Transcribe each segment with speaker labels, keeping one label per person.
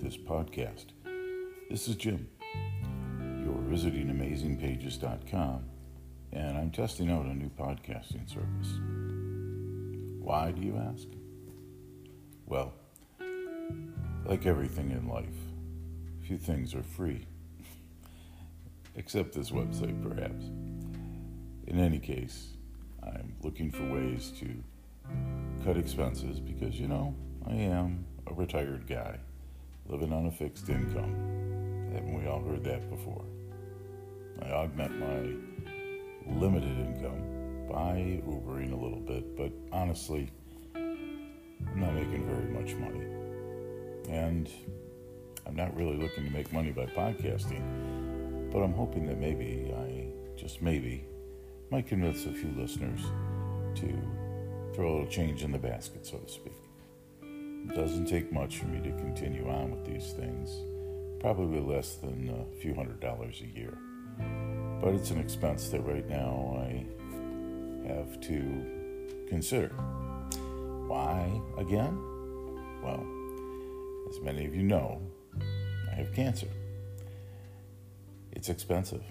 Speaker 1: this podcast. This is Jim. You're visiting AmazingPages.com, and I'm testing out a new podcasting service. Why, do you ask? Well, like everything in life, few things are free. Except this website, perhaps. In any case, I'm looking for ways to cut expenses because, you know, I am a retired guy living on a fixed income. Haven't we all heard that before? I augment my limited income by Ubering a little bit, but honestly, I'm not making very much money. And I'm not really looking to make money by podcasting, but I'm hoping that maybe I, just maybe, might convince a few listeners to throw a little change in the basket, so to speak. It doesn't take much for me to continue on with these things, probably less than a few hundred dollars a year. But it's an expense that right now I have to consider. Why again? Well, as many of you know, I have cancer. It's expensive.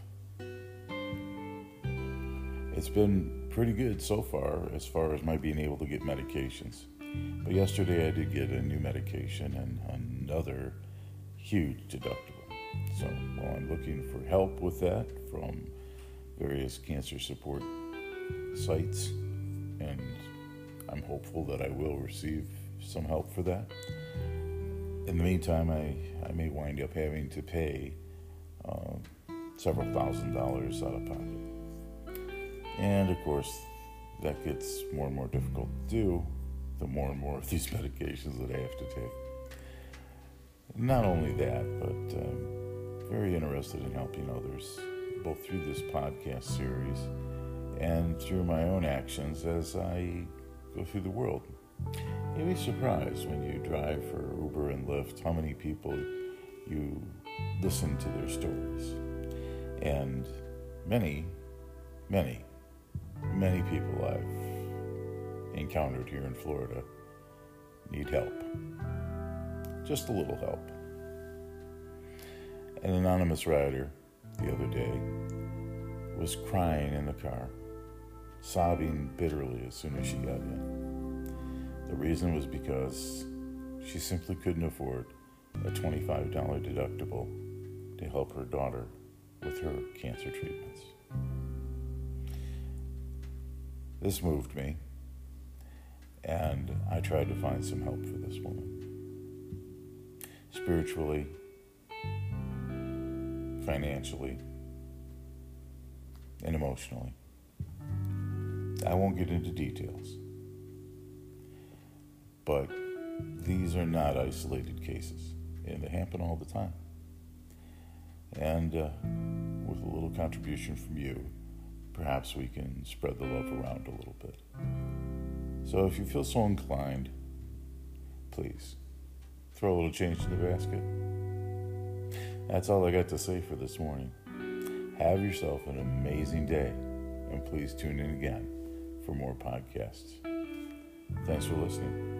Speaker 1: It's been pretty good so far as far as my being able to get medications. But yesterday I did get a new medication and another huge deductible. So while I'm looking for help with that from various cancer support sites, and I'm hopeful that I will receive some help for that. In the meantime, I, I may wind up having to pay uh, several thousand dollars out of pocket. And of course, that gets more and more difficult to do the more and more of these medications that I have to take. Not only that, but um, very interested in helping others, both through this podcast series and through my own actions as I go through the world. You'll be surprised when you drive for Uber and Lyft how many people you listen to their stories. And many, many, many people I've encountered here in Florida need help. Just a little help. An anonymous rider the other day was crying in the car, sobbing bitterly as soon as she got in. The reason was because she simply couldn't afford a $25 deductible to help her daughter with her cancer treatments. This moved me, and I tried to find some help for this woman. Spiritually, financially, and emotionally. I won't get into details, but these are not isolated cases, and they happen all the time. And uh, with a little contribution from you, perhaps we can spread the love around a little bit. So if you feel so inclined, please throw a little change in the basket. That's all I got to say for this morning. Have yourself an amazing day, and please tune in again for more podcasts. Thanks for listening.